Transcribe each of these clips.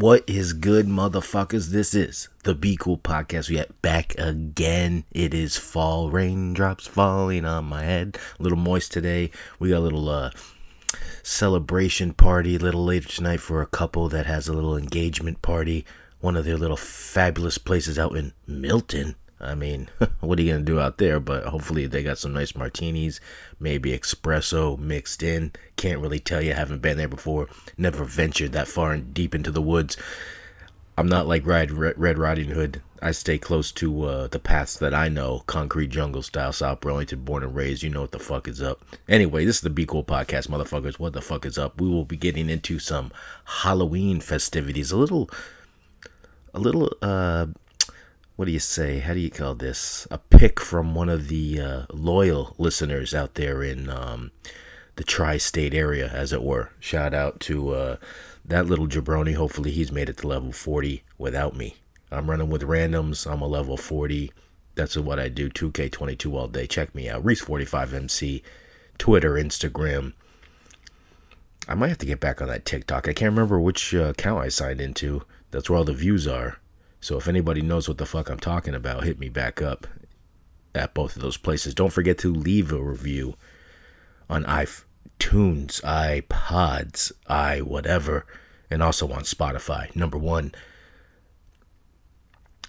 What is good, motherfuckers? This is the Be Cool Podcast. We are back again. It is fall, raindrops falling on my head. A little moist today. We got a little uh celebration party a little later tonight for a couple that has a little engagement party. One of their little fabulous places out in Milton. I mean, what are you gonna do out there? But hopefully they got some nice martinis, maybe espresso mixed in. Can't really tell you. Haven't been there before. Never ventured that far and deep into the woods. I'm not like Red, Red Riding Hood. I stay close to uh, the paths that I know, concrete jungle style, South Burlington, born and raised. You know what the fuck is up. Anyway, this is the Be Cool podcast, motherfuckers. What the fuck is up? We will be getting into some Halloween festivities. A little, a little, uh, what do you say? How do you call this? A pick from one of the uh, loyal listeners out there in um, the tri-state area, as it were. Shout out to uh, that little jabroni. Hopefully, he's made it to level 40 without me. I'm running with randoms. I'm a level 40. That's what I do. 2K22 all day. Check me out. Reese45MC, Twitter, Instagram. I might have to get back on that TikTok. I can't remember which uh, account I signed into. That's where all the views are. So if anybody knows what the fuck I'm talking about, hit me back up at both of those places. Don't forget to leave a review on iTunes, iPods, i whatever, and also on Spotify. Number one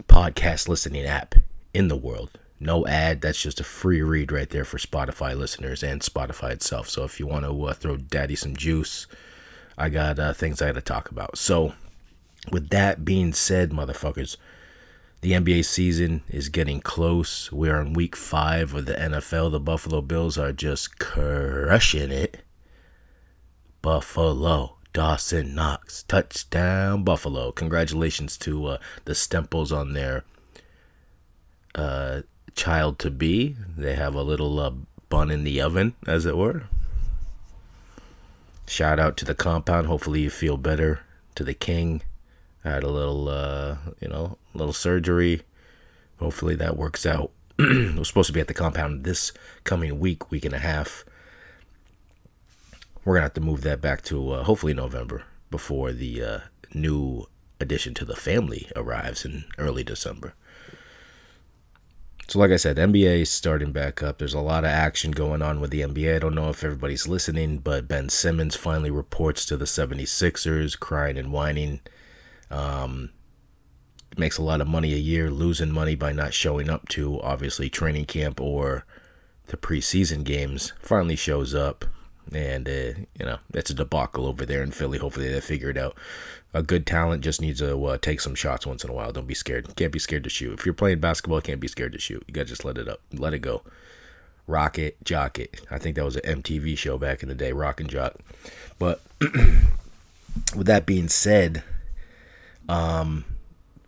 podcast listening app in the world. No ad. That's just a free read right there for Spotify listeners and Spotify itself. So if you want to uh, throw daddy some juice, I got uh, things I got to talk about. So with that being said, motherfuckers, the NBA season is getting close. We're in week five of the NFL. The Buffalo Bills are just crushing it. Buffalo, Dawson Knox, touchdown, Buffalo. Congratulations to uh, the Stemples on their uh, child to be. They have a little uh, bun in the oven, as it were. Shout out to the compound. Hopefully, you feel better. To the king I had a little, uh, you know, little surgery. Hopefully that works out. I was supposed to be at the compound this coming week, week and a half. We're gonna have to move that back to uh, hopefully November before the uh, new addition to the family arrives in early December. So, like I said, NBA is starting back up. There's a lot of action going on with the NBA. I don't know if everybody's listening, but Ben Simmons finally reports to the 76ers, crying and whining um, makes a lot of money a year, losing money by not showing up to obviously training camp or the preseason games. Finally shows up, and uh, you know it's a debacle over there in Philly. Hopefully they figure it out. A good talent just needs to uh, take some shots once in a while. Don't be scared. Can't be scared to shoot. If you're playing basketball, can't be scared to shoot. You gotta just let it up, let it go. Rock it, jock it. I think that was an MTV show back in the day, Rock and Jock. But with that being said, um,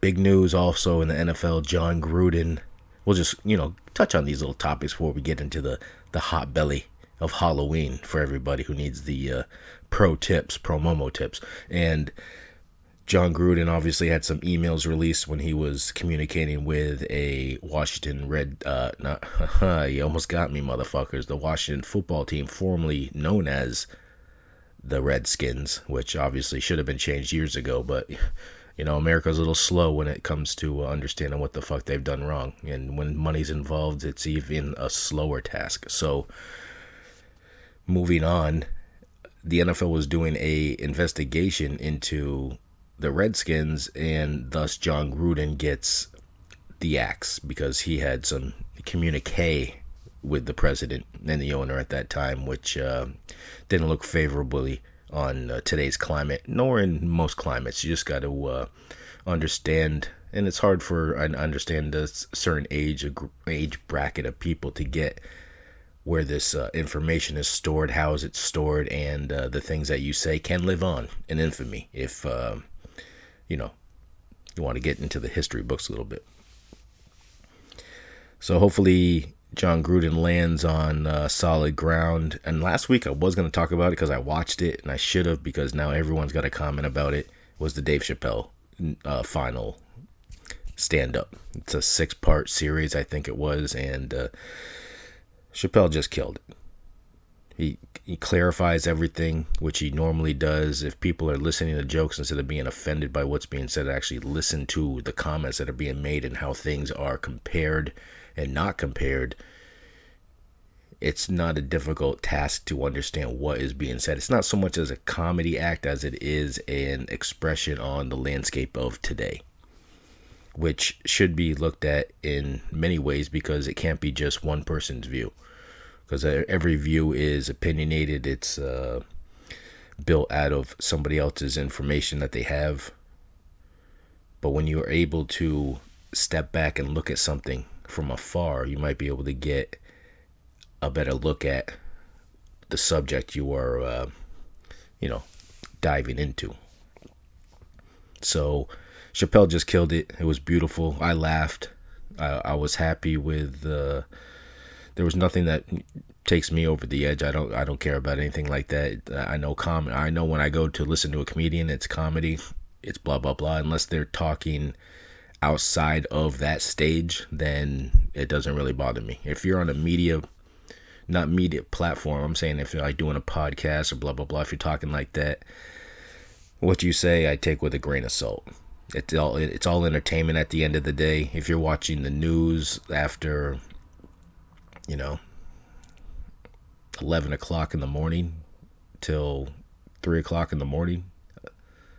big news also in the NFL, Jon Gruden. We'll just, you know, touch on these little topics before we get into the, the hot belly of Halloween for everybody who needs the uh, pro tips, pro Momo tips. And Jon Gruden obviously had some emails released when he was communicating with a Washington Red. Uh, not, you almost got me, motherfuckers. The Washington football team, formerly known as the Redskins, which obviously should have been changed years ago, but you know, America's a little slow when it comes to uh, understanding what the fuck they've done wrong. And when money's involved, it's even a slower task. So, moving on, the NFL was doing a investigation into the Redskins, and thus Jon Gruden gets the axe because he had some communique with the president and the owner at that time, which uh, didn't look favorably on uh, today's climate, nor in most climates. You just got to uh, understand, and it's hard for I understand a certain age age bracket of people to get where this uh, information is stored, how is it stored, and uh, the things that you say can live on in infamy if um, you know you want to get into the history books a little bit. So hopefully Jon Gruden lands on uh, solid ground. And last week I was going to talk about it because I watched it and I should have because now everyone's got a comment about it. Was the Dave Chappelle uh, final stand up? It's a six part series, I think it was, and uh, Chappelle just killed it. He he clarifies everything, which he normally does. If people are listening to jokes instead of being offended by what's being said, actually listen to the comments that are being made and how things are compared and not compared. It's not a difficult task to understand what is being said. It's not so much as a comedy act as it is an expression on the landscape of today, which should be looked at in many ways because it can't be just one person's view because every view is opinionated. It's uh, built out of somebody else's information that they have. But when you are able to step back and look at something from afar, you might be able to get a better look at the subject you are, uh, you know, diving into. So Chappelle just killed it. It was beautiful. I laughed. I, I was happy with. Uh, there was nothing that takes me over the edge. I don't I don't care about anything like that. I know com I know when I go to listen to a comedian, it's comedy. It's blah blah blah. Unless they're talking outside of that stage, then it doesn't really bother me. If you're on a media not media platform, I'm saying if you're like doing a podcast or blah blah blah, if you're talking like that, what you say I take with a grain of salt. It's all it's all entertainment at the end of the day. If you're watching the news after you know 11 o'clock in the morning till 3 o'clock in the morning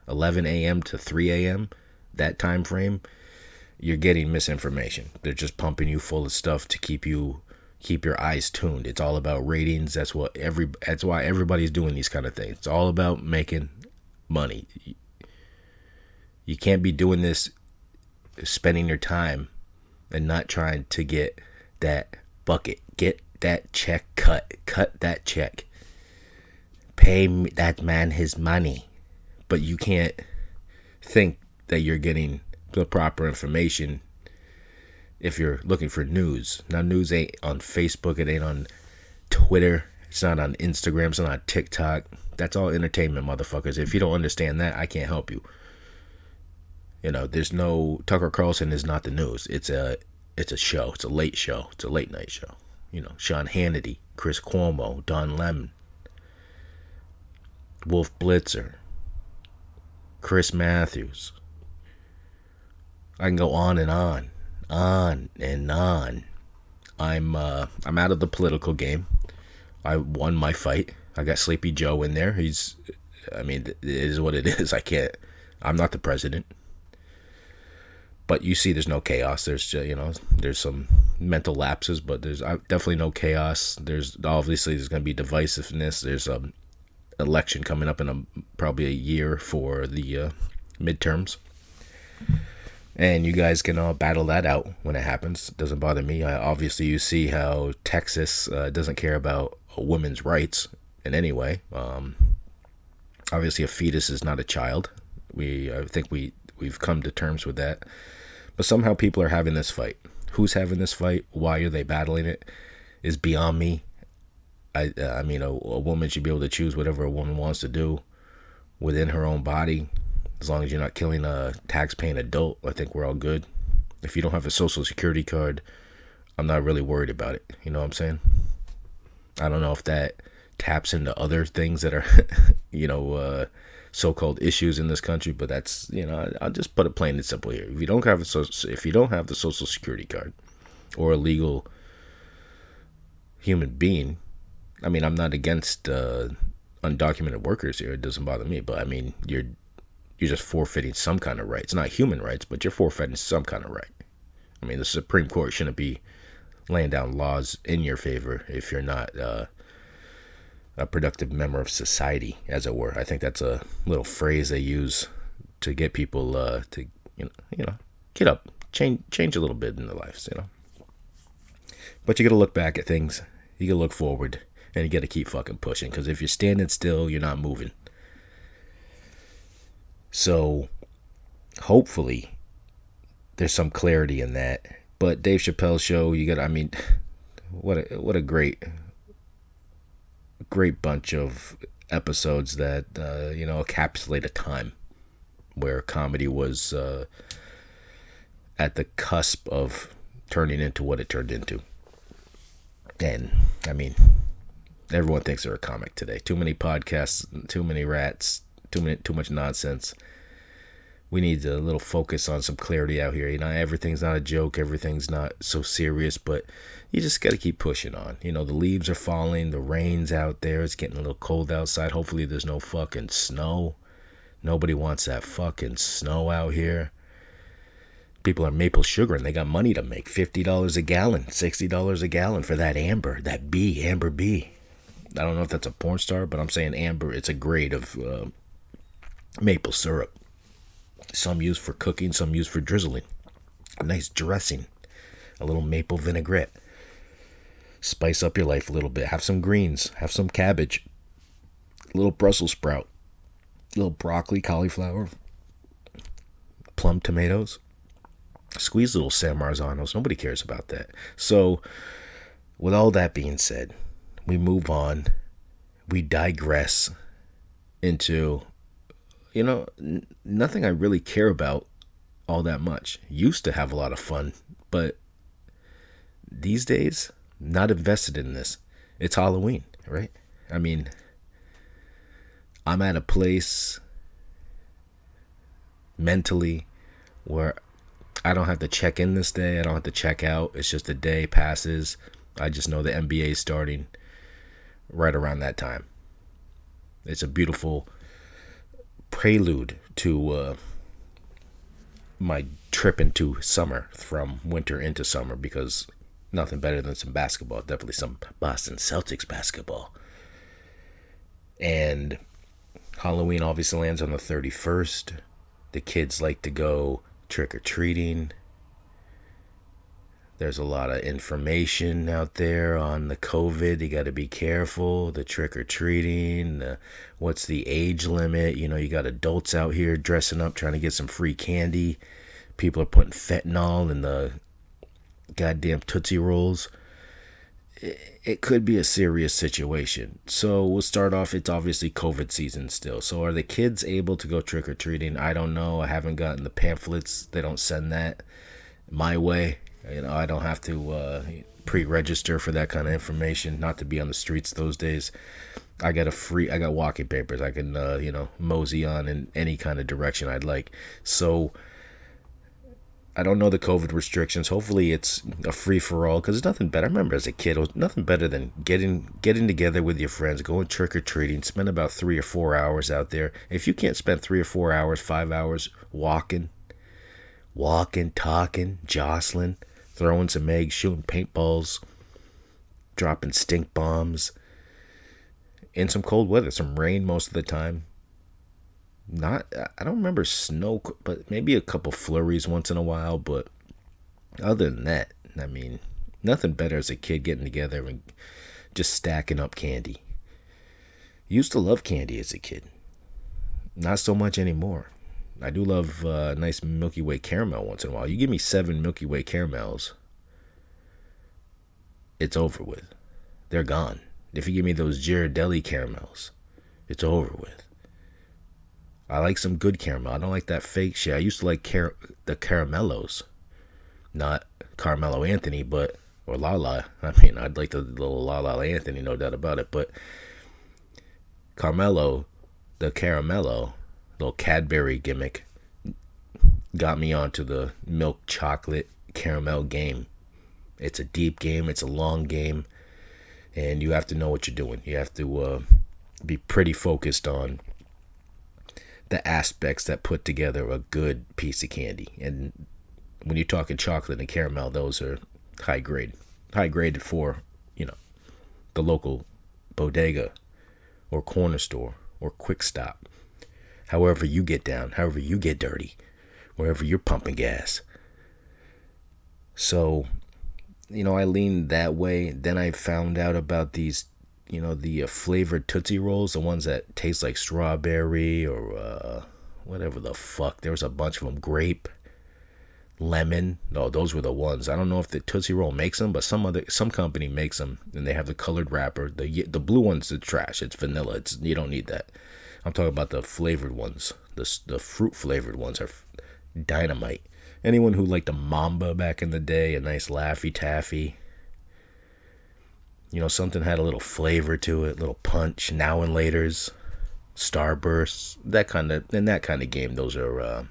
11 a.m to 3 a.m that time frame you're getting misinformation they're just pumping you full of stuff to keep you keep your eyes tuned it's all about ratings that's what every that's why everybody's doing these kind of things it's all about making money you can't be doing this spending your time and not trying to get that bucket get that check cut. Cut that check. Pay that man his money. But you can't think that you're getting the proper information if you're looking for news. Now, news ain't on Facebook, it ain't on Twitter, it's not on Instagram, it's not on TikTok. That's all entertainment, motherfuckers. If you don't understand that, I can't help you. You know, there's no Tucker Carlson is not the news. It's a it's a show. It's a late show. It's a late night show you know, Sean Hannity, Chris Cuomo, Don Lemon, Wolf Blitzer, Chris Matthews. I can go on and on, on and on. I'm uh, I'm out of the political game. I won my fight. I got Sleepy Joe in there. He's, I mean, it is what it is. I can't. I'm not the president but you see there's no chaos there's you know there's some mental lapses but there's uh, definitely no chaos there's obviously there's going to be divisiveness there's a election coming up in a probably a year for the uh, midterms and you guys can all battle that out when it happens it doesn't bother me I, obviously you see how texas uh, doesn't care about women's rights in any way um, obviously a fetus is not a child we i think we we've come to terms with that but somehow people are having this fight. Who's having this fight? Why are they battling it? Is beyond me. I I mean, a, a woman should be able to choose whatever a woman wants to do within her own body, as long as you're not killing a tax-paying adult. I think we're all good. If you don't have a social security card, I'm not really worried about it. You know what I'm saying? I don't know if that taps into other things that are, you know, uh, so-called issues in this country, but that's you know I'll just put it plain and simple here. If you don't have a if you don't have the social security card or a legal human being, I mean I'm not against uh, undocumented workers here. It doesn't bother me, but I mean you're you're just forfeiting some kind of rights, not human rights, but you're forfeiting some kind of right. I mean the Supreme Court shouldn't be laying down laws in your favor if you're not. Uh, a productive member of society, as it were. I think that's a little phrase they use to get people uh, to you know you know get up, change change a little bit in their lives, you know. But you got to look back at things. You got to look forward, and you got to keep fucking pushing. Because if you're standing still, you're not moving. So, hopefully, there's some clarity in that. But Dave Chappelle's show, you got. I mean, what a what a great great bunch of episodes that uh, you know encapsulate a time where comedy was uh, at the cusp of turning into what it turned into. And I mean, Everyone thinks they're a comic today. Too many podcasts, too many rats, too many, too much nonsense. We need a little focus on some clarity out here. You know, everything's not a joke. Everything's not so serious, but you just got to keep pushing on. You know, the leaves are falling, the rain's out there. It's getting a little cold outside. Hopefully, there's no fucking snow. Nobody wants that fucking snow out here people are maple sugar and they got money to make $50 a gallon, $60 a gallon for that amber, that B, amber B. I don't know if that's a porn star, but I'm saying amber, it's a grade of uh, maple syrup. Some used for cooking, some used for drizzling. A nice dressing, a little maple vinaigrette. Spice up your life a little bit. Have some greens, have some cabbage, a little Brussels sprout, a little broccoli, cauliflower, plum tomatoes Squeeze little San Marzanos. Nobody cares about that. So, with all that being said, we move on. We digress into, you know, n- nothing I really care about all that much. Used to have a lot of fun, but these days, not invested in this. It's Halloween, right? I mean, I'm at a place mentally where I don't have to check in this day. I don't have to check out. It's just a day passes. I just know the NBA is starting right around that time. It's a beautiful prelude to uh, my trip into summer from winter into summer because nothing better than some basketball. Definitely some Boston Celtics basketball. And Halloween obviously lands on the 31st. The kids like to go trick or treating. There's a lot of information out there on the COVID. You got to be careful. The trick or treating. what's the age limit? You know, you got adults out here dressing up trying to get some free candy. People are putting fentanyl in the goddamn Tootsie Rolls it could be a serious situation. So we'll start off. It's obviously COVID season still. So are the kids able to go trick or treating? I don't know. I haven't gotten the pamphlets. They don't send that my way. You know, I don't have to uh, pre-register for that kind of information. Not to be on the streets those days. I got a free. I got walking papers. I can uh, you know mosey on in any kind of direction I'd like. So I don't know the COVID restrictions. Hopefully, it's a free for all because there's nothing better. I remember as a kid, it was nothing better than getting getting together with your friends, going trick or treating, spend about three or four hours out there. If you can't spend three or four hours, five hours walking, walking, talking, jostling, throwing some eggs, shooting paintballs, dropping stink bombs, in some cold weather, some rain most of the time, not I don't remember snow, but maybe a couple flurries once in a while. But other than that, I mean, nothing better as a kid getting together and just stacking up candy. Used to love candy as a kid, not so much anymore. I do love uh, nice Milky Way caramel once in a while. You give me seven Milky Way caramels, it's over with. They're gone. If you give me those Ghirardelli caramels, it's over with. I like some good caramel. I don't like that fake shit. I used to like car- the caramellos, not Carmelo Anthony, but or Lala. I mean, I'd like the little Lala Anthony, no doubt about it. But Carmelo, the caramello, little Cadbury gimmick, got me onto the milk chocolate caramel game. It's a deep game. It's a long game, and you have to know what you're doing. You have to uh, be pretty focused on the aspects that put together a good piece of candy. And when you're talking chocolate and caramel, those are high grade. High grade for, you know, the local bodega or corner store or quick stop. However you get down, however you get dirty, wherever you're pumping gas. So, you know, I leaned that way. Then I found out about these you know the uh, flavored tootsie rolls the ones that taste like strawberry or uh, whatever the fuck. There was a bunch of them grape lemon no those were the ones. I don't know if the tootsie roll makes them but some other some company makes them and they have the colored wrapper. The the blue ones the trash. It's vanilla. It's you don't need that i'm talking about the flavored ones the, the fruit flavored ones are dynamite anyone who liked a mamba back in the day a nice laffy taffy You know, something had a little flavor to it, a little punch. Now and later's, Starbursts, that kind of in that kind of game. Those are uh,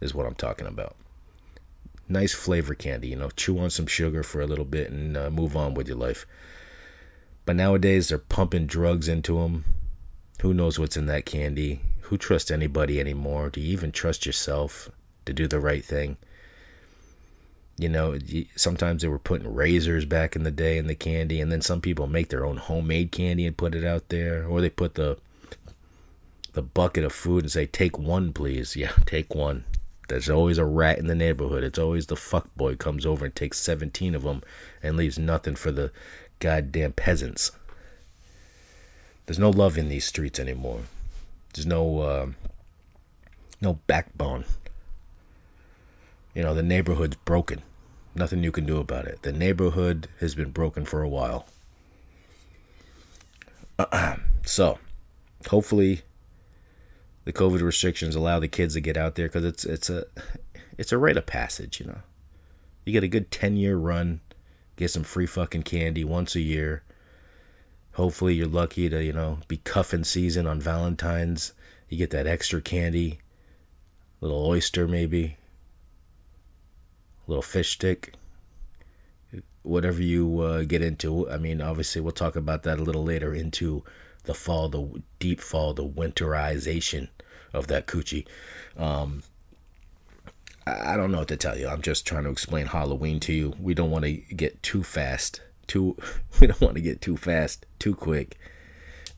is what I'm talking about. Nice flavor candy, you know. Chew on some sugar for a little bit and uh, move on with your life. But nowadays they're pumping drugs into them. Who knows what's in that candy? Who trusts anybody anymore? Do you even trust yourself to do the right thing? You know, sometimes they were putting razors back in the day in the candy, and then some people make their own homemade candy and put it out there, or they put the the bucket of food and say, "Take one, please." Yeah, take one. There's always a rat in the neighborhood. It's always the fuck boy comes over and takes 17 of them and leaves nothing for the goddamn peasants. There's no love in these streets anymore. There's no uh, no backbone. You know, the neighborhood's broken. Nothing you can do about it. The neighborhood has been broken for a while. so, hopefully, the COVID restrictions allow the kids to get out there because it's it's a it's a rite of passage. You know, you get a good ten year run, get some free fucking candy once a year. Hopefully, you're lucky to you know be cuffing season on Valentine's. You get that extra candy, little oyster maybe, little fish stick, whatever you uh, get into. I mean, obviously, we'll talk about that a little later into the fall, the deep fall, the winterization of that coochie. Um, I don't know what to tell you. I'm just trying to explain Halloween to you. We don't want to get too fast. Too, we don't want to get too fast, too quick,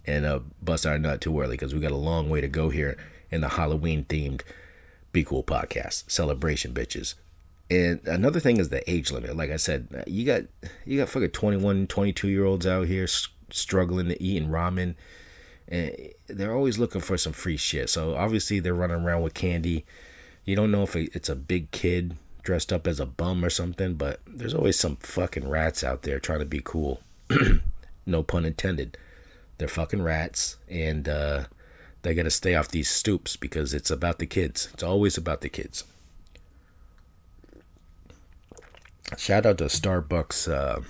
and uh, bust our nut too early because we got a long way to go here in the Halloween themed Be Cool podcast celebration, bitches. And another thing is the age limit. Like I said, you got you got fucking 21, 22 year olds out here struggling to eat ramen, and they're always looking for some free shit. So obviously they're running around with candy. You don't know if it's a big kid dressed up as a bum or something, but there's always some fucking rats out there trying to be cool. no pun intended. They're fucking rats, and uh, they got to stay off these stoops because it's about the kids. It's always about the kids. Shout out to Starbucks uh,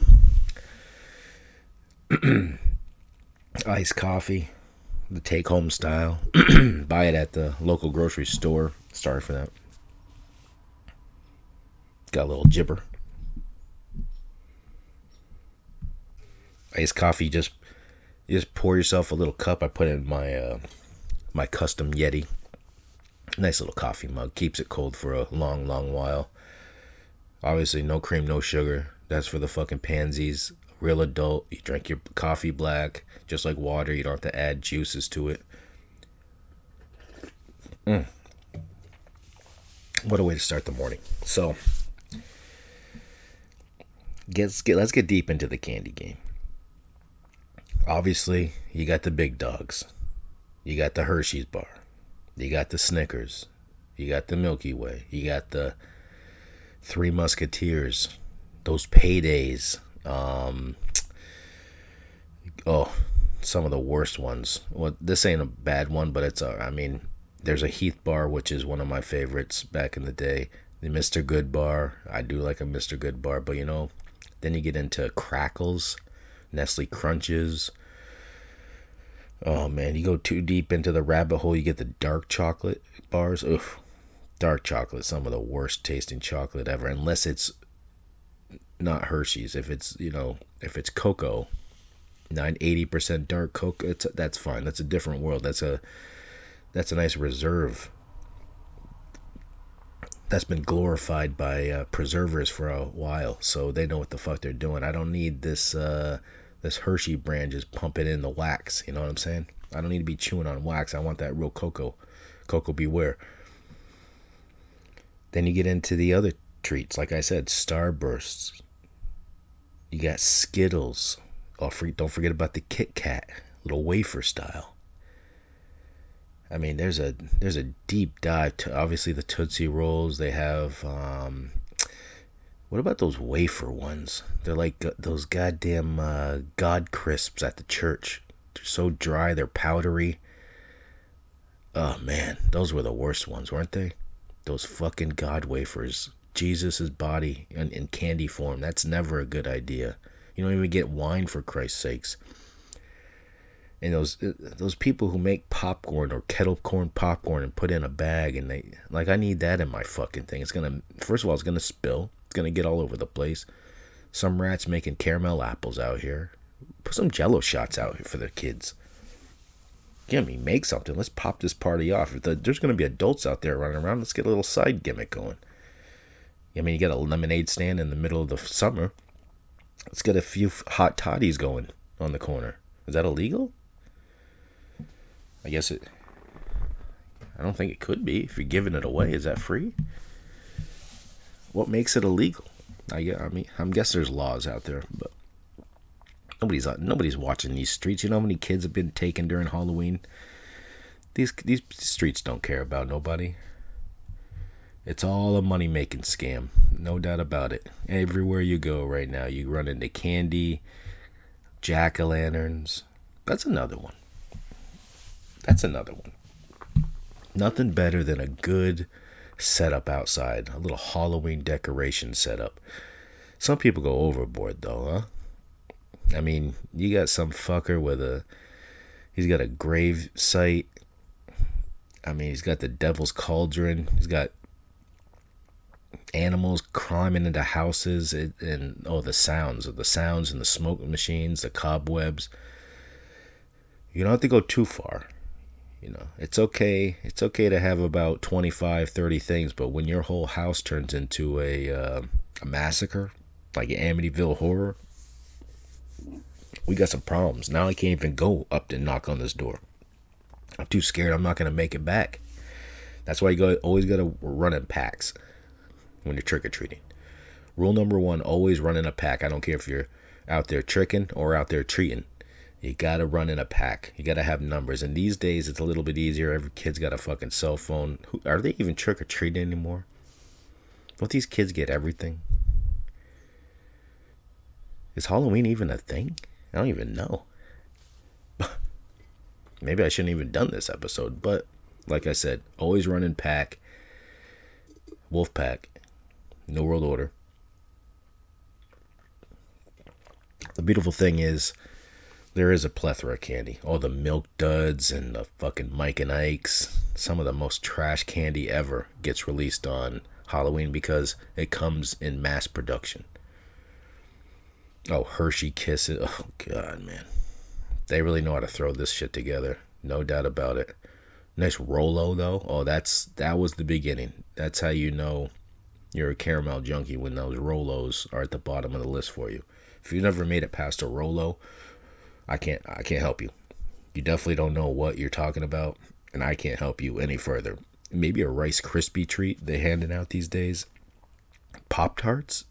iced coffee, the take home style. Buy it at the local grocery store. Sorry for that. Got a little jibber. Iced coffee, just you just pour yourself a little cup. I put in my uh, my custom Yeti. Nice little coffee mug. Keeps it cold for a long, long while. Obviously, no cream, no sugar. That's for the fucking pansies. Real adult. You drink your coffee black, just like water. You don't have to add juices to it. Mm. What a way to start the morning. So, let's get let's get deep into the candy game. Obviously, you got the big dogs. You got the Hershey's bar. You got the Snickers. You got the Milky Way. You got the Three Musketeers, those paydays. Um, oh, some of the worst ones. Well, this ain't a bad one, but it's a. I mean, there's a Heath bar, which is one of my favorites back in the day. The Mr. Good bar. I do like a Mr. Good bar, but you know, then you get into Krackels, Nestle Crunches. Oh man, you go too deep into the rabbit hole, you get the dark chocolate bars. Oof dark chocolate, some of the worst tasting chocolate ever, unless it's not Hershey's. If it's you know if it's cocoa, nine eighty percent dark cocoa, that's fine. That's a different world. That's a that's a nice reserve. That's been glorified by uh, preservers for a while, so they know what the fuck they're doing. I don't need this uh, this Hershey brand just pumping in the wax. You know what I'm saying? I don't need to be chewing on wax. I want that real cocoa. Cocoa beware. Then you get into the other treats, like I said, Starbursts. You got Skittles. Oh, don't forget about the Kit Kat, little wafer style. I mean, there's a there's a deep dive to obviously the Tootsie Rolls. They have um, what about those wafer ones? They're like uh, those goddamn uh, God crisps at the church. They're so dry, they're powdery. Oh man, those were the worst ones, weren't they? those fucking God wafers, Jesus' body in, in candy form. That's never a good idea. You don't even get wine for Christ's sakes. And those uh, those people who make popcorn or kettle corn popcorn and put in a bag and they like I need that in my fucking thing. It's gonna first of all it's gonna spill. It's gonna get all over the place. Some rats making caramel apples out here. Put some jello shots out here for the kids. Get me, make something. Let's pop this party off. If the, there's to be adults out there running around, let's get a little side gimmick going. I mean, you got a lemonade stand in the middle of the summer. Let's get a few hot toddies going on the corner. Is that illegal? I guess it. I don't think it could be. If you're giving it away, is that free? What makes it illegal? I, I mean, I'm guess there's laws out there, but nobody's uh, nobody's watching these streets. You know how many kids have been taken during Halloween? These these streets don't care about nobody. It's all a money making scam, no doubt about it. Everywhere you go right now, you run into candy, jack o' lanterns. That's another one. That's another one. Nothing better than a good setup outside, a little Halloween decoration setup. Some people go overboard though, huh? I mean, you got some fucker with a he's got a grave site. I mean, he's got the devil's cauldron. He's got animals climbing into houses and, and oh the sounds of the sounds and the smoke machines, the cobwebs. You don't have to go too far you know it's okay it's okay to have about 25 30 things but when your whole house turns into a, uh, a massacre like amityville horror we got some problems. Now i can't even go up to knock on this door. I'm too scared i'm not going to make it back. That's why you go always got to run in packs when you're trick-or-treating. Rule number one always run in a pack. I don't care if you're out there tricking or out there treating you gotta run in a pack. You gotta have numbers. And these days, it's a little bit easier. Every kid's got a fucking cell phone. Who, are they even trick or treating anymore? Don't these kids get everything? Is Halloween even a thing? I don't even know. Maybe I shouldn't even done this episode, but like I said, always run in pack. Wolf pack. No world order. The beautiful thing is there is a plethora of candy. All the milk duds and the fucking Mike and Ike's. Some of the most trash candy ever gets released on Halloween because it comes in mass production. Oh, Hershey Kisses. Oh, God, man. They really know how to throw this shit together. No doubt about it. Nice Rolo, though. Oh, that's that was the beginning. That's how you know you're a caramel junkie when those Rolos are at the bottom of the list for you. If you never made it past a Rolo, I can't I can't help you. You definitely don't know what you're talking about, and I can't help you any further. Maybe a Rice Krispie treat they handing out these days. Pop tarts.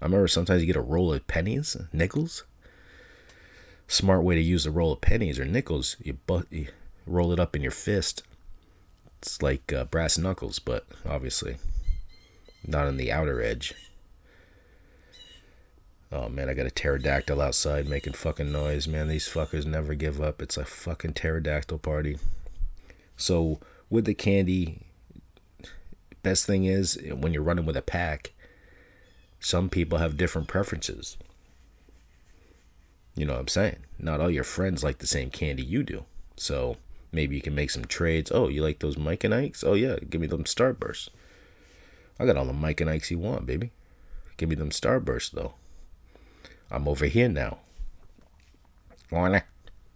I remember sometimes you get a roll of pennies, nickels. Smart way to use a roll of pennies or nickels. You, bu- you roll it up in your fist. It's like uh, brass knuckles, but obviously not on the outer edge. Oh man, I got a pterodactyl outside making fucking noise, man. These fuckers never give up. It's a fucking pterodactyl party. So, with the candy, best thing is when you're running with a pack, some people have different preferences. You know what I'm saying? Not all your friends like the same candy you do. So, maybe you can make some trades. Oh, you like those Mike and Ikes? Oh, yeah, give me them Starbursts. I got all the Mike and Ikes you want, baby. Give me them Starbursts, though. I'm over here now.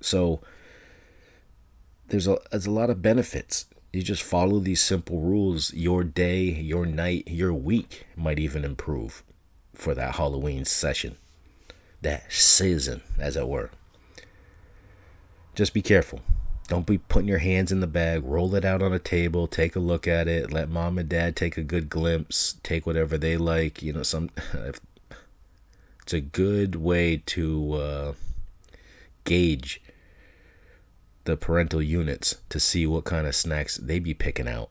So there's a there's a lot of benefits. You just follow these simple rules. Your day, your night, your week might even improve for that Halloween session, that season, as it were. Just be careful. Don't be putting your hands in the bag. Roll it out on a table. Take a look at it. Let mom and dad take a good glimpse. Take whatever they like. You know, some if it's a good way to uh, gauge the parental units to see what kind of snacks they be picking out.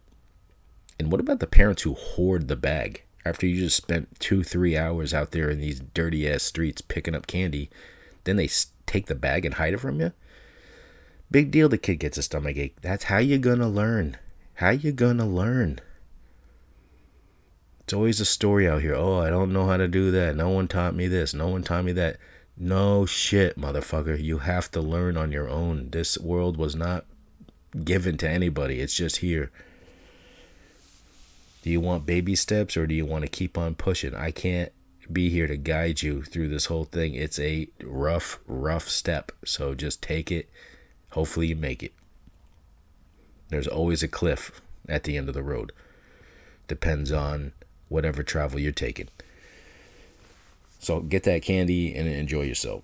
And what about the parents who hoard the bag after you just spent two, three hours out there in these dirty ass streets picking up candy? Then they take the bag and hide it from you? Big deal the kid gets a stomach ache. That's how you gonna learn. How you gonna learn? It's always a story out here. Oh, I don't know how to do that. No one taught me this. No one taught me that. No shit, motherfucker. You have to learn on your own. This world was not given to anybody, it's just here. Do you want baby steps or do you want to keep on pushing? I can't be here to guide you through this whole thing. It's a rough, rough step. So just take it. Hopefully, you make it. There's always a cliff at the end of the road. Depends on whatever travel you're taking. So get that candy and enjoy yourself.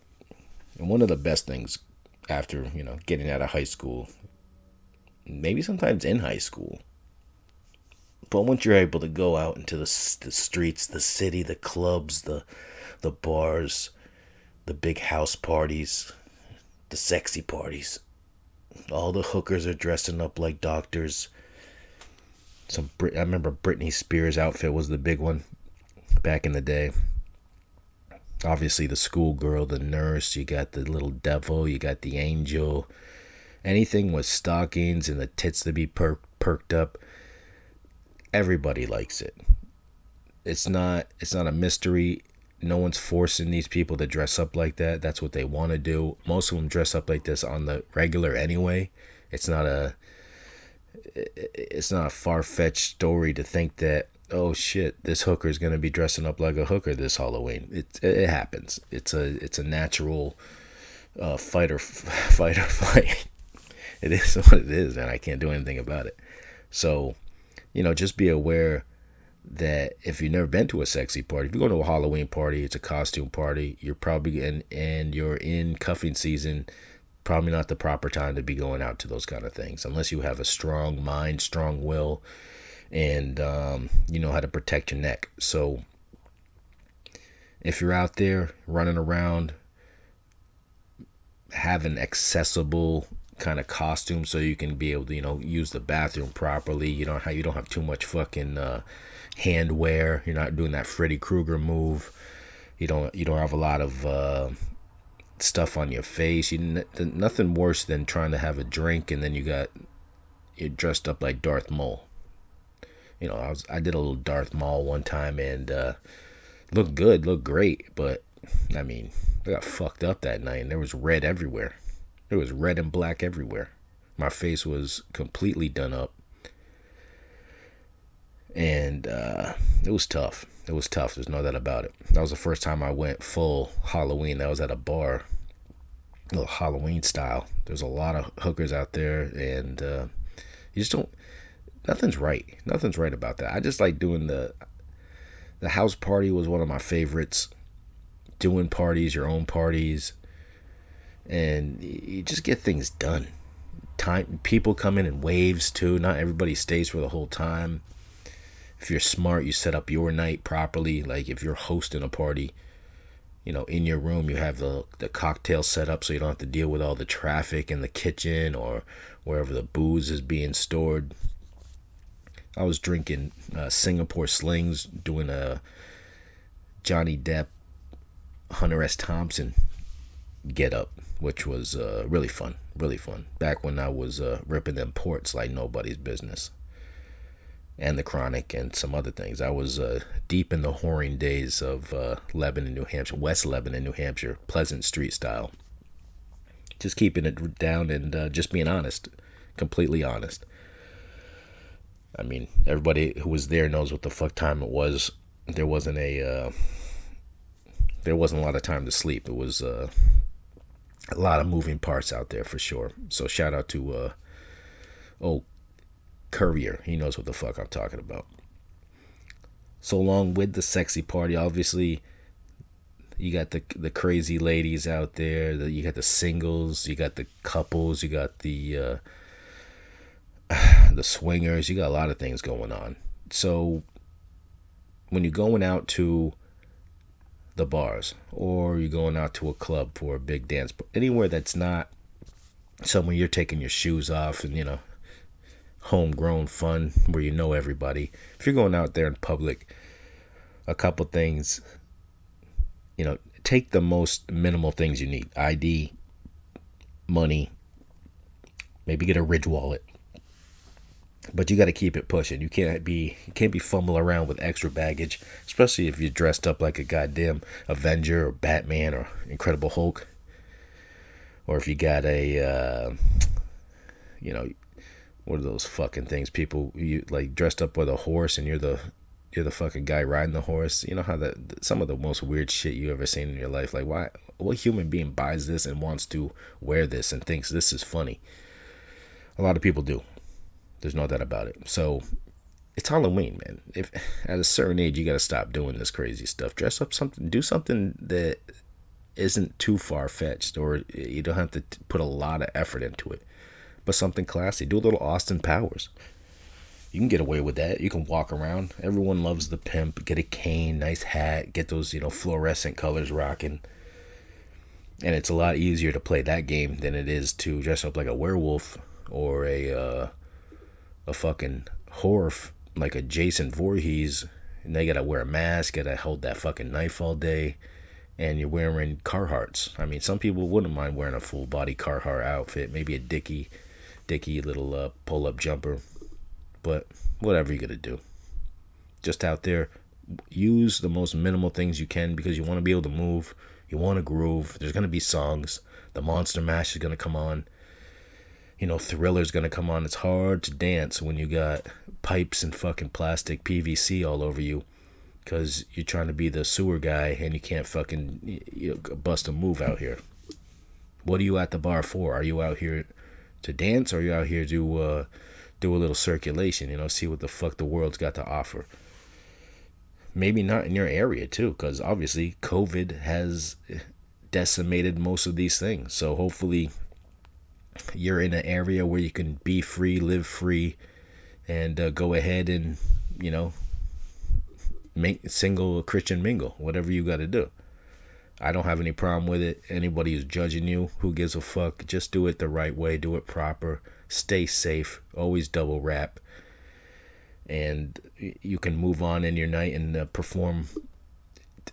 And one of the best things after, you know, getting out of high school, maybe sometimes in high school, but once you're able to go out into the, the streets, the city, the clubs, the the bars, the big house parties, the sexy parties, all the hookers are dressing up like doctors. Some I remember Britney Spears outfit was the big one back in the day. Obviously, the schoolgirl, the nurse, you got the little devil, you got the angel. Anything with stockings and the tits to be per- perked up, everybody likes it. It's not it's not a mystery. No one's forcing these people to dress up like that. That's what they want to do. Most of them dress up like this on the regular anyway. It's not a it's not a far-fetched story to think that oh shit, this hooker is gonna be dressing up like a hooker this Halloween. It it happens. It's a it's a natural uh, fight or fight or fight. It is what it is, and I can't do anything about it. So, you know, just be aware that if you've never been to a sexy party, if you go to a Halloween party, it's a costume party. You're probably in and you're in cuffing season. Probably not the proper time to be going out to those kind of things, unless you have a strong mind, strong will and um, you know how to protect your neck. So if you're out there running around, have an accessible kind of costume so you can be able to you know use the bathroom properly. You don't have you don't have too much fucking uh, hand wear. You're not doing that Freddy Krueger move. You don't you don't have a lot of uh, stuff on your face. You nothing worse than trying to have a drink and then you got you're dressed up like Darth Maul you know, I was I did a little Darth Maul one time and uh, looked good, looked great, but I mean, I got fucked up that night and there was red everywhere. There was red and black everywhere. My face was completely done up. And uh, it was tough. It was tough. There's no doubt about it. That was the first time I went full Halloween. That was at a bar, a little Halloween style. There's a lot of hookers out there, and uh, you just don't nothing's right. Nothing's right about that. I just like doing the the house party was one of my favorites. Doing parties, your own parties, and you just get things done. Time people come in in waves too. Not everybody stays for the whole time. If you're smart, you set up your night properly. Like if you're hosting a party, you know, in your room you have the the cocktail set up so you don't have to deal with all the traffic in the kitchen or wherever the booze is being stored. I was drinking uh, Singapore Slings, doing a Johnny Depp, Hunter S. Thompson get up, which was uh, really fun, really fun. Back when I was uh, ripping them ports like nobody's business, and the Chronic and some other things. I was uh, deep in the whoring days of uh, Lebanon, New Hampshire, West Lebanon, New Hampshire, Pleasant Street style. Just keeping it down and uh, just being honest, completely honest. I mean, everybody who was there knows what the fuck time it was. There wasn't a uh, there wasn't a lot of time to sleep. It was uh, a lot of moving parts out there for sure. So shout out to uh, oh Courier. He knows what the fuck I'm talking about. So along with the sexy party, obviously you got the the crazy ladies out there. The, you got the singles. You got the couples. You got the uh, the swingers, you got a lot of things going on. So when you're going out to the bars or you're going out to a club for a big dance, anywhere that's not somewhere you're taking your shoes off and, you know, homegrown fun where you know everybody. If you're going out there in public, a couple things, you know, take the most minimal things you need ID, money, maybe get a Ridge wallet but you got to keep it pushing. You can't be you can't be fumbling around with extra baggage, especially if you're dressed up like a goddamn Avenger or Batman or Incredible Hulk, or if you got a, uh, you know, what are those fucking things? People you like dressed up with a horse and you're the you're the fucking guy riding the horse. You know how that some of the most weird shit you ever seen in your life. Like why? What human being buys this and wants to wear this and thinks this is funny? A lot of people do. There's no doubt about it. So it's Halloween, man. If at a certain age you got to stop doing this crazy stuff. Dress up something, do something that isn't too far fetched, or you don't have to put a lot of effort into it. But something classy. Do a little Austin Powers. You can get away with that. You can walk around. Everyone loves the pimp. Get a cane, nice hat, get those, you know, fluorescent colors rocking. And it's a lot easier to play that game than it is to dress up like a werewolf or a uh, a fucking f- like a Jason Voorhees, and they gotta wear a mask, gotta hold that fucking knife all day, and you're wearing Carhartts. I mean, some people wouldn't mind wearing a full body Carhartt outfit, maybe a Dickie, Dickie little uh, pull up jumper, but whatever you gotta do. Just out there, use the most minimal things you can because you want to be able to move, you want to groove. There's gonna be songs. The Monster Mash is gonna come on you know, Thriller's gonna come on. It's hard to dance when you got pipes and fucking plastic PVC all over you, cause you're trying to be the sewer guy and you can't fucking you know, bust a move out here. What are you at the bar for? Are you out here to dance, or you out here to uh, do a little circulation? You know, see what the fuck the world's got to offer. Maybe not in your area too, because obviously COVID has decimated most of these things. So hopefully you're in an area where you can be free, live free, and uh, go ahead and you know make single Christian mingle, whatever you got to do. I don't have any problem with it. Anybody who's judging you, who gives a fuck? Just do it the right way, do it proper, stay safe, always double wrap, and you can move on in your night and uh, perform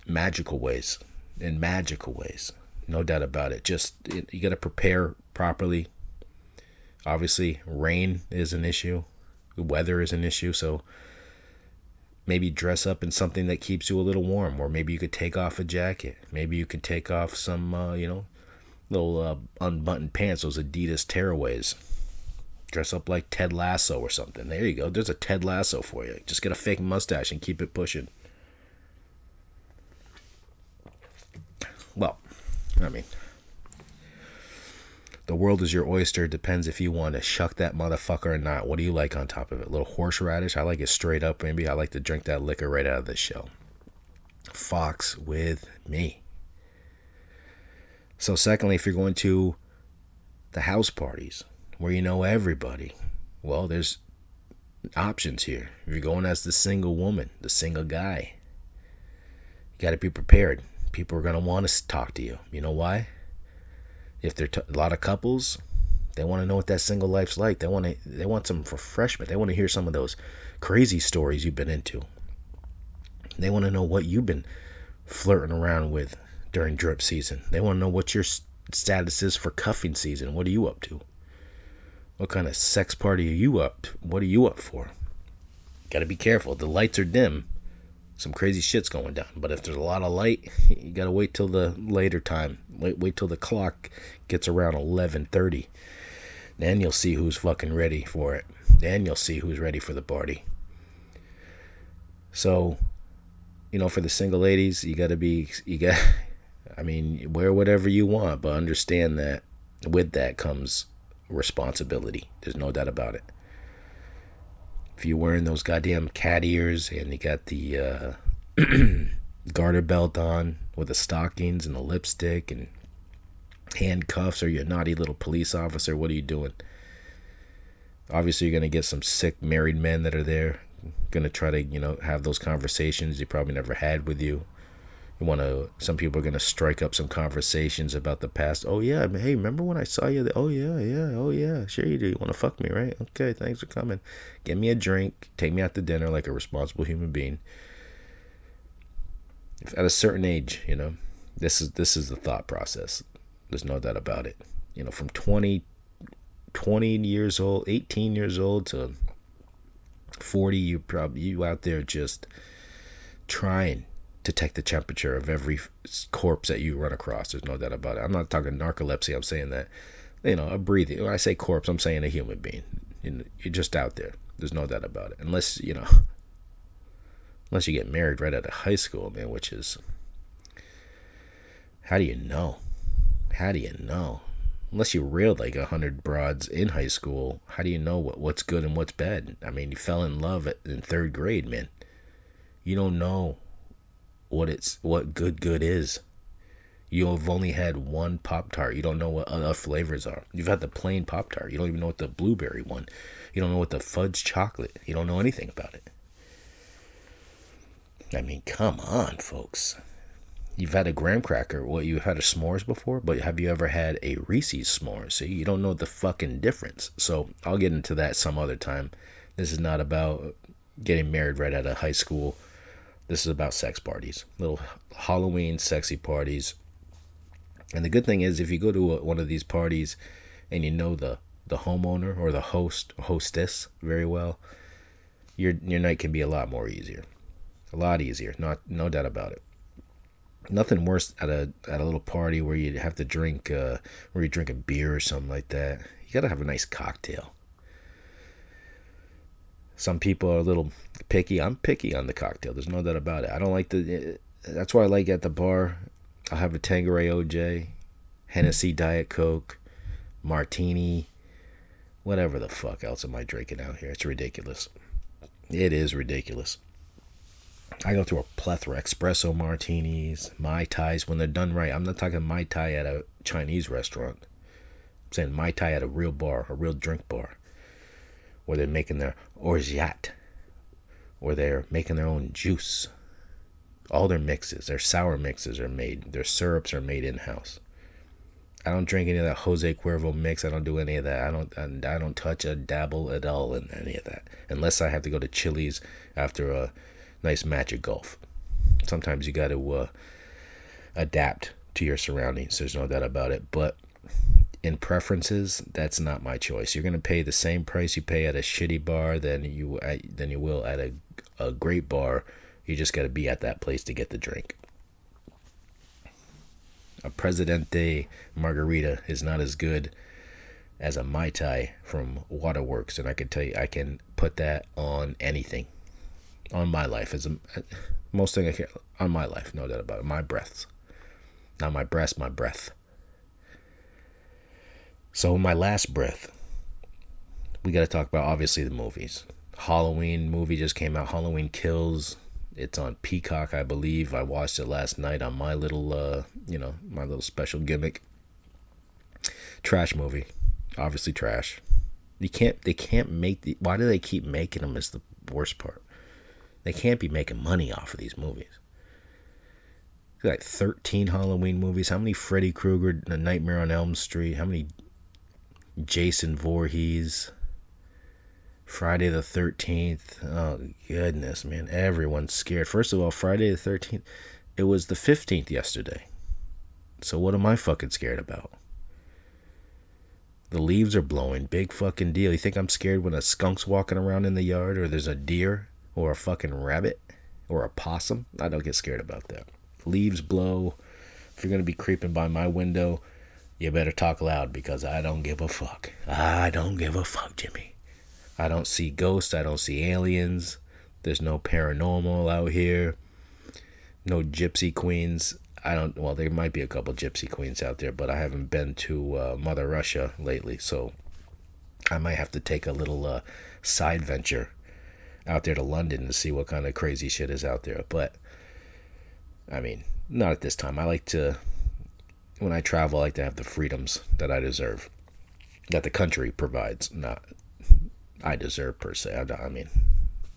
magical ways. In magical ways, no doubt about it. Just you got to prepare properly. Obviously, rain is an issue, weather is an issue, so maybe dress up in something that keeps you a little warm, or maybe you could take off a jacket. Maybe you could take off some, uh, you know, little uh, unbuttoned pants, those Adidas tearaways. Dress up like Ted Lasso or something. There you go. There's a Ted Lasso for you. Just get a fake mustache and keep it pushing. Well, I mean, the world is your oyster. Depends if you want to shuck that motherfucker or not. What do you like on top of it? A little horseradish? I like it straight up. Maybe I like to drink that liquor right out of the shell. Fox with me. So, secondly, if you're going to the house parties where you know everybody, well, there's options here. If you're going as the single woman, the single guy, you got to be prepared. People are going to want to talk to you. You know why? If they're t- a lot of couples, they want to know what that single life's like. They want to they want some refreshment. They want to hear some of those crazy stories you've been into. They want to know what you've been flirting around with during drip season. They want to know what your status is for cuffing season. What are you up to? What kind of sex party are you up to? What are you up for? Got to be careful. The lights are dim some crazy shit's going down. But if there's a lot of light, you gotta wait till the later time. Wait, wait till the clock gets around 11:30. Then you'll see who's fucking ready for it. Then you'll see who's ready for the party. So, you know, for the single ladies, you gotta be, you got. I mean, wear whatever you want, but understand that with that comes responsibility. There's no doubt about it if you're wearing those goddamn cat ears and you got the uh, garter belt on with the stockings and the lipstick and handcuffs or you're a naughty little police officer, what are you doing? Obviously, you're going to get some sick married men that are there, going to try to, you know, have those conversations you probably never had with you you want to some people are going to strike up some conversations about the past. Oh yeah hey remember when i saw you oh yeah yeah oh yeah sure you do you want to fuck me right? Okay thanks for coming. Get me a drink take me out to dinner like a responsible human being. At a certain age you know this is this is the thought process. There's no doubt about it. You know from 20 20 years old 18 years old to 40, you probably you out there just trying to take the temperature of every corpse that you run across. There's no doubt about it. I'm not talking narcolepsy. I'm saying that, you know, a breathing. When I say corpse, I'm saying a human being. You're just out there. There's no doubt about it. Unless you know, unless you get married right out of high school, man. Which is, how do you know? How do you know? Unless you reeled like a hundred broads in high school, how do you know what, what's good and what's bad? I mean, you fell in love in third grade, man. You don't know what it's what good good is. You've only had one Pop Tart. You don't know what other flavors are. You've had the plain Pop Tart. You don't even know what the blueberry one. You don't know what the fudge chocolate. You don't know anything about it. I mean, come on, folks. You've had a graham cracker. What you had a s'mores before, but have you ever had a Reese's s'mores? See, you don't know the fucking difference. So I'll get into that some other time. This is not about getting married right out of high school this is about sex parties, little Halloween sexy parties. And the good thing is, if you go to a, one of these parties and you know the the homeowner or the host hostess very well, your your night can be a lot more easier, a lot easier. Not no doubt about it. Nothing worse at a at a little party where you have to drink uh, where you drink a beer or something like that. You gotta have a nice cocktail. Some people are a little picky. I'm picky on the cocktail. There's no doubt about it. I don't like the. Uh, that's why I like at the bar. I'll have a Tanqueray OJ, Hennessy Diet Coke, Martini, whatever the fuck else am I drinking out here? It's ridiculous. It is ridiculous. I go through a plethora espresso martinis, mai tais when they're done right. I'm not talking mai tai at a Chinese restaurant. I'm saying mai tai at a real bar, a real drink bar where they're making their orgeat, or they're making their own juice. All their mixes, their sour mixes are made, their syrups are made in house. I don't drink any of that Jose Cuervo mix. I don't do any of that. I don't. I don't touch a dabble at all in any of that, unless I have to go to Chili's after a nice match of golf. Sometimes you got to uh, adapt to your surroundings. There's no doubt about it. But in preferences, that's not my choice. You're gonna pay the same price you pay at a shitty bar than you than you will at a a great bar. You just gotta be at that place to get the drink. A Presidente margarita is not as good as a Mai Tai from Waterworks, and I can tell you, I can put that on anything, on my life. As a, most thing I can on my life, no doubt about it. My breaths, not my breast, my breath. So, my last breath, we got to talk about obviously the movies. Halloween movie just came out. Halloween Kills. It's on Peacock, I believe. I watched it last night on my little, uh, you know, my little special gimmick. Trash movie, obviously trash. You can't. They can't make the. Why do they keep making them? Is the worst part. They can't be making money off of these movies like 13 Halloween movies. How many Freddy Krueger, Nightmare on Elm Street? How many Jason Voorhees, Friday the 13th. Oh, goodness, man. Everyone's scared. First of all, Friday the 13th, it was the 15th yesterday. So what am I fucking scared about? The leaves are blowing. Big fucking deal. You think I'm scared when a skunk's walking around in the yard or there's a deer or a fucking rabbit or a possum? I don't get scared about that. Leaves blow. If you're going to be creeping by my window, you better talk loud because I don't give a fuck. I don't give a fuck, Jimmy. I don't see ghosts. I don't see aliens. There's no paranormal out here. No gypsy queens. I don't. Well, there might be a couple gypsy queens out there, but I haven't been to uh, Mother Russia lately, so I might have to take a little uh, side venture out there to London to see what kind of crazy shit is out there. But I mean, not at this time. I like to when I travel, I like to have the freedoms that I deserve, that the country provides. Not I deserve per se. I, I mean,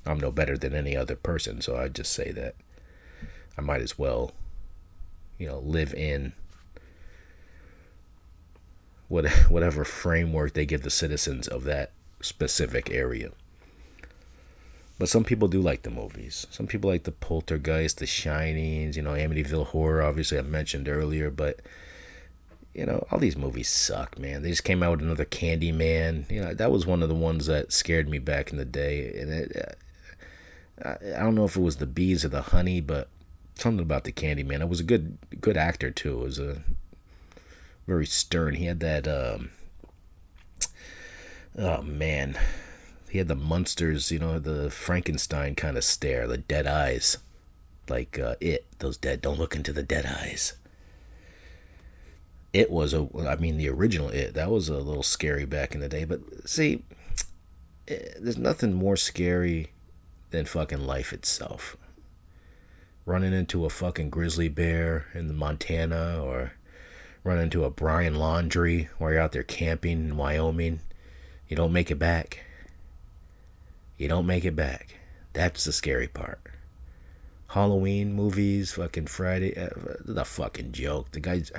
I'm no better than any other person, so I just say that I might as well, you know, live in what whatever framework they give the citizens of that specific area. But some people do like the movies. Some people like the Poltergeist, the Shinings, you know, Amityville Horror. Obviously, I mentioned earlier, but you know, all these movies suck, man. They just came out with another Candyman. You know, that was one of the ones that scared me back in the day. And it, uh, I don't know if it was the bees or the honey, but something about the Candyman. It was a good, good actor too. It was a very stern. He had that. Um, oh man, he had the monsters. You know, the Frankenstein kind of stare, the dead eyes, like uh, it. Those dead. Don't look into the dead eyes it was a i mean the original it that was a little scary back in the day but see eh, there's nothing more scary than fucking life itself. Running into a fucking grizzly bear in montana or running into a Brian Laundrie while you're out there camping in wyoming you don't make it back. You don't make it back. That's the scary part. Halloween movies fucking friday uh, the fucking joke. The guys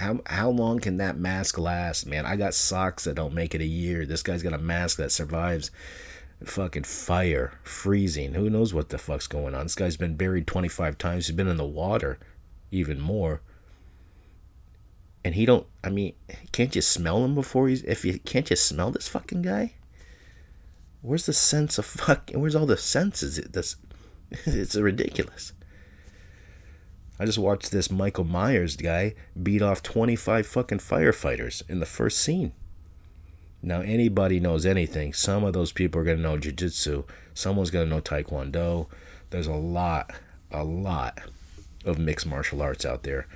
how how long can that mask last, man? I got socks that don't make it a year. This guy's got a mask that survives fucking fire, freezing. Who knows what the fuck's going on? This guy's been buried 25 times. He's been in the water even more. And he don't I mean, can't you smell him before he's if you can't you smell this fucking guy? Where's the sense of fucking where's all the senses? This it's ridiculous. I just watched this Michael Myers guy beat off 25 fucking firefighters in the first scene. Now, anybody knows anything. Some of those people are going to know jiu-jitsu. Someone's going to know taekwondo. There's a lot, a lot of mixed martial arts out there.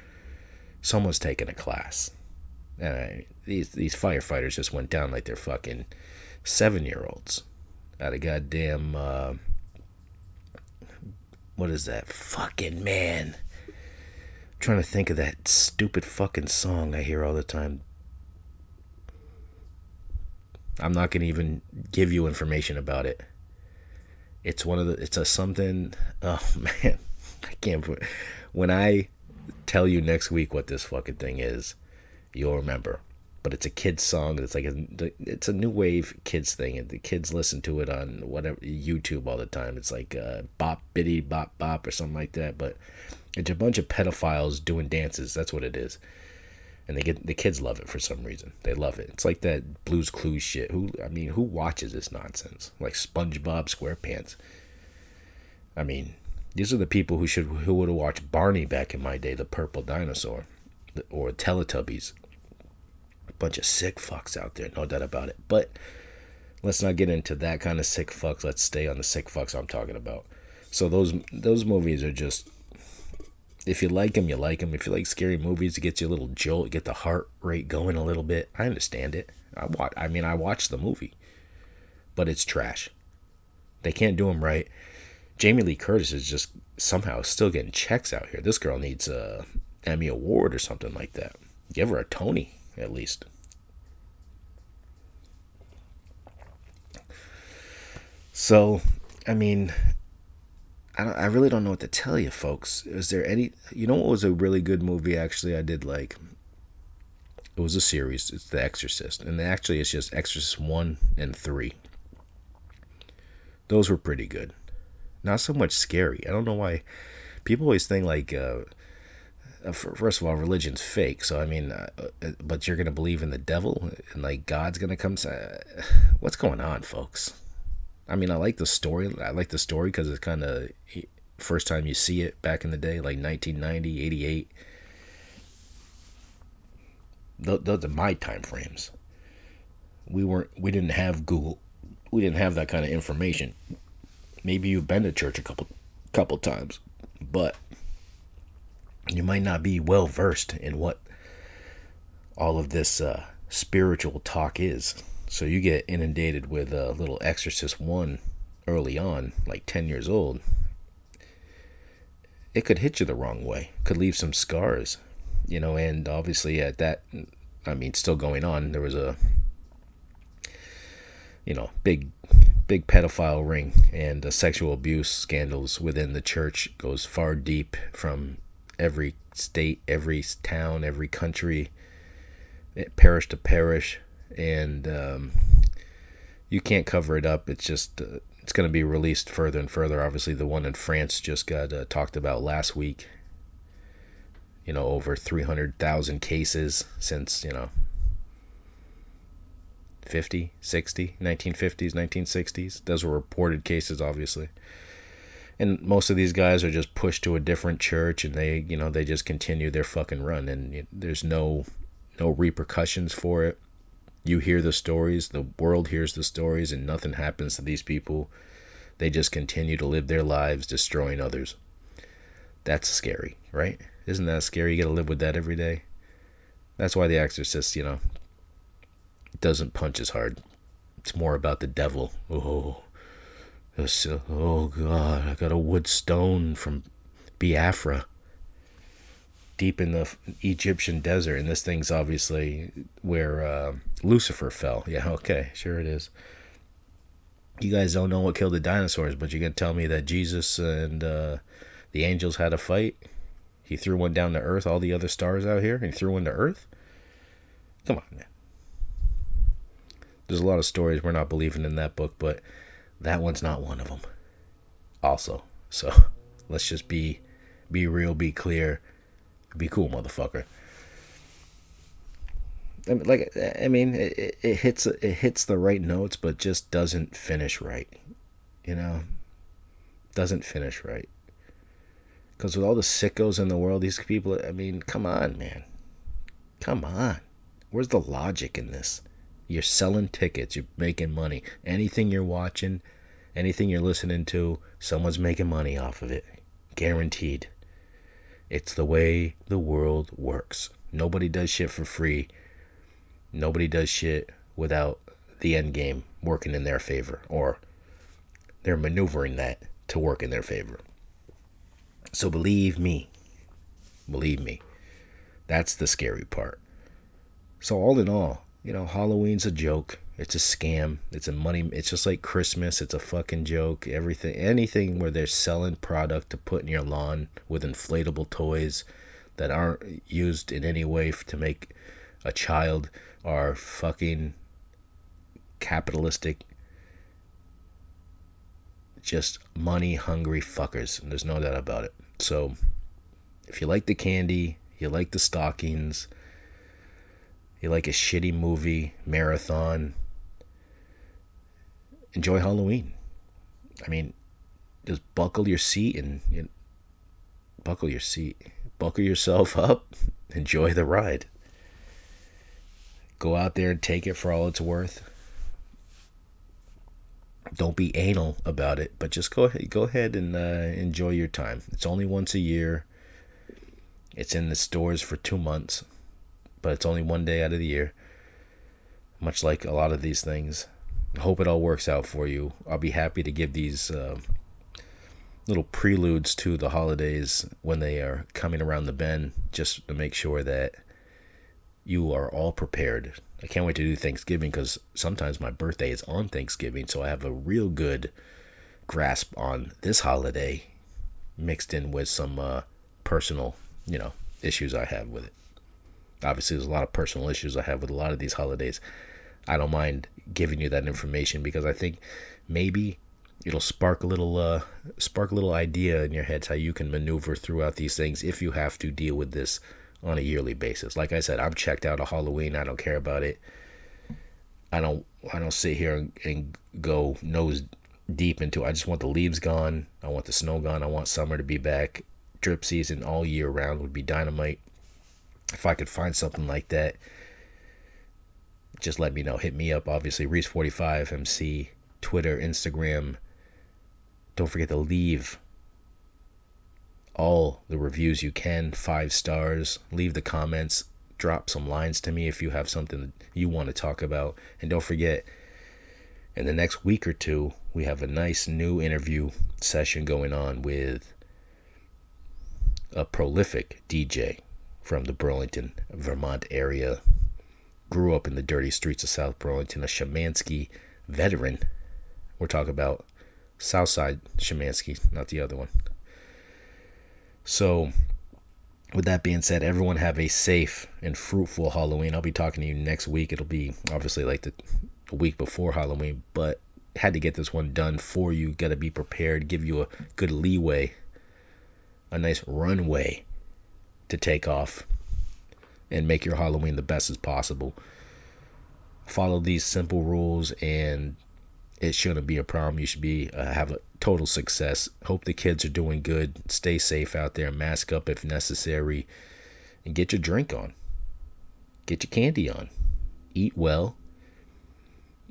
Someone's taking a class. And I, these these firefighters just went down like they're fucking seven year olds. At a goddamn uh, what is that? Fucking man trying to think of that stupid fucking song I hear all the time. I'm not gonna even give you information about it. It's one of the. It's a something. Oh man, I can't put. When I tell you next week what this fucking thing is, you'll remember. But it's a kids song. It's like a. It's a new wave kids thing, and the kids listen to it on whatever YouTube all the time. It's like uh, bop biddy bop bop or something like that. But it's a bunch of pedophiles doing dances. That's what it is. And they get the kids love it for some reason. They love it. It's like that Blues Clues shit. Who I mean, who watches this nonsense? Like SpongeBob SquarePants. I mean, these are the people who should who would have watched Barney back in my day, the purple dinosaur, or Teletubbies. A bunch of sick fucks out there, no doubt about it. But let's not get into that kind of sick fucks. Let's stay on the sick fucks I'm talking about. So those those movies are just if you like them, you like them. If you like scary movies, it gets you a little jolt, get the heart rate going a little bit. I understand it. I watch. I mean, I watched the movie, but it's trash. They can't do them right. Jamie Lee Curtis is just somehow still getting checks out here. This girl needs a Emmy award or something like that. Give her a Tony at least. So, I mean, I, I really don't know what to tell you, folks. Is there any? You know what was a really good movie? Actually, I did like. It was a series. It's The Exorcist, and actually, it's just Exorcist one and three. Those were pretty good. Not so much scary. I don't know why. People always think like. Uh, uh first of all, religion's fake. So I mean, uh, uh, but you're gonna believe in the devil and like God's gonna come. Uh, what's going on, folks? I mean, I like the story. I like the story because it's kind of first time you see it back in the day, like 1990, 88. Those are my time frames. We weren't. We didn't have Google. We didn't have that kind of information. Maybe you've been to church a couple, couple times, but you might not be well versed in what all of this uh, spiritual talk is. So you get inundated with a little Exorcist 1 early on, like 10 years old. It could hit you the wrong way, could leave some scars, you know, and obviously at that, I mean, still going on, there was a, you know, big, big pedophile ring and sexual abuse scandals within the church goes far deep from every state, every town, every country, parish to parish and um, you can't cover it up. It's just uh, it's going to be released further and further. Obviously, the one in France just got uh, talked about last week, You know, over 300,000 cases since, you know, 50, 60, 1950s, 1960s. Those were reported cases, obviously. And most of these guys are just pushed to a different church and they, you know, they just continue their fucking run and there's no no repercussions for it. You hear the stories, the world hears the stories and nothing happens to these people. They just continue to live their lives destroying others. That's scary, right? Isn't that scary? You got to live with that every day. That's why The Exorcist, you know, doesn't punch as hard. It's more about the devil. Oh, oh God! I got a wood stone from Biafra, deep in the Egyptian desert, and this thing's obviously where uh, Lucifer fell. Yeah, okay, sure it is. You guys don't know what killed the dinosaurs, but you're gonna tell me that Jesus and uh, the angels had a fight. He threw one down to Earth. All the other stars out here, and he threw one to Earth. Come on, man there's a lot of stories we're not believing in that book, but that one's not one of them. Also, so let's just be be real, be clear, be cool, motherfucker. I mean, like I mean, it, it hits it hits the right notes, but just doesn't finish right. You know, doesn't finish right. Because with all the sickos in the world, these people, I mean, come on, man. Come on. Where's the logic in this? You're selling tickets, you're making money. Anything you're watching, anything you're listening to, someone's making money off of it. Guaranteed. It's the way the world works. Nobody does shit for free. Nobody does shit without the end game working in their favor or they're maneuvering that to work in their favor. So believe me, believe me, that's the scary part. So, all in all, you know, Halloween's a joke. It's a scam. It's a money. It's just like Christmas. It's a fucking joke. Everything, anything where they're selling product to put in your lawn with inflatable toys that aren't used in any way to make a child are fucking capitalistic, just money hungry fuckers. And there's no doubt about it. So, if you like the candy, you like the stockings you like a shitty movie, marathon, enjoy Halloween. I mean, just buckle your seat and you know, buckle your seat, buckle yourself up, enjoy the ride. Go out there and take it for all it's worth. Don't be anal about it, but just go ahead, go ahead and uh, enjoy your time. It's only once a year. It's in the stores for two months but it's only one day out of the year. Much like a lot of these things. Hope it all works out for you. I'll be happy to give these uh, little preludes to the holidays when they are coming around the bend, just to make sure that you are all prepared. I can't wait to do Thanksgiving because sometimes my birthday is on Thanksgiving, so I have a real good grasp on this holiday mixed in with some uh, personal, you know, issues I have with it obviously there's a lot of personal issues I have with a lot of these holidays. I don't mind giving you that information because I think maybe it'll spark a little uh, spark a little idea in your heads how you can maneuver throughout these things if you have to deal with this on a yearly basis. Like I said, I'm checked out of Halloween. I don't care about it. I don't I don't sit here and, and go nose deep into it. I just want the leaves gone. I want the snow gone. I want summer to be back. Drip season all year round would be dynamite if I could find something like that, just let me know. Hit me up, obviously, Reese45 MC, Twitter, Instagram. Don't forget to leave all the reviews you can, five stars. Leave the comments. Drop some lines to me if you have something you want to talk about. And don't forget, in the next week or two, we have a nice new interview session going on with a prolific DJ from the Burlington, Vermont area. Grew up in the dirty streets of South Burlington, a Shemansky veteran. We're talking about Southside Shemansky, not the other one. So, with that being said, everyone have a safe and fruitful Halloween. I'll be talking to you next week. It'll be obviously like the week before Halloween, but had to get this one done for you. Got to be prepared, give you a good leeway, a nice runway to take off and make your Halloween the best as possible. Follow these simple rules and it shouldn't be a problem. You should be uh, have a total success. Hope the kids are doing good. Stay safe out there. Mask up if necessary, and get your drink on. Get your candy on. Eat well.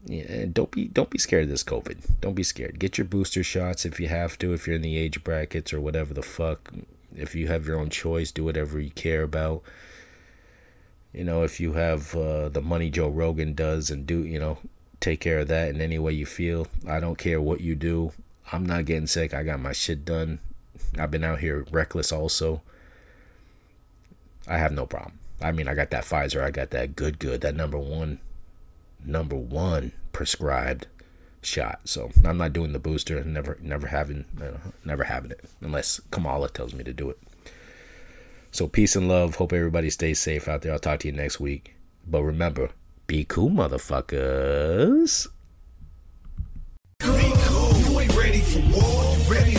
Yeah, don't be don't be scared of this COVID. Don't be scared. Get your booster shots if you have to. If you're in the age brackets or whatever the fuck. If you have your own choice, do whatever you care about. You know, if you have uh, the money Joe Rogan does and do, you know, take care of that in any way you feel. I don't care what you do. I'm not getting sick. I got my shit done. I've been out here reckless also. I have no problem. I mean, I got that Pfizer. I got that good, good, that number one, number one prescribed shot. So I'm not doing the booster. Never, never having, uh, never having it unless Kamala tells me to do it. So peace and love. Hope everybody stays safe out there. I'll talk to you next week. But remember, be cool, motherfuckers. Be cool. You ain't ready for war. You ready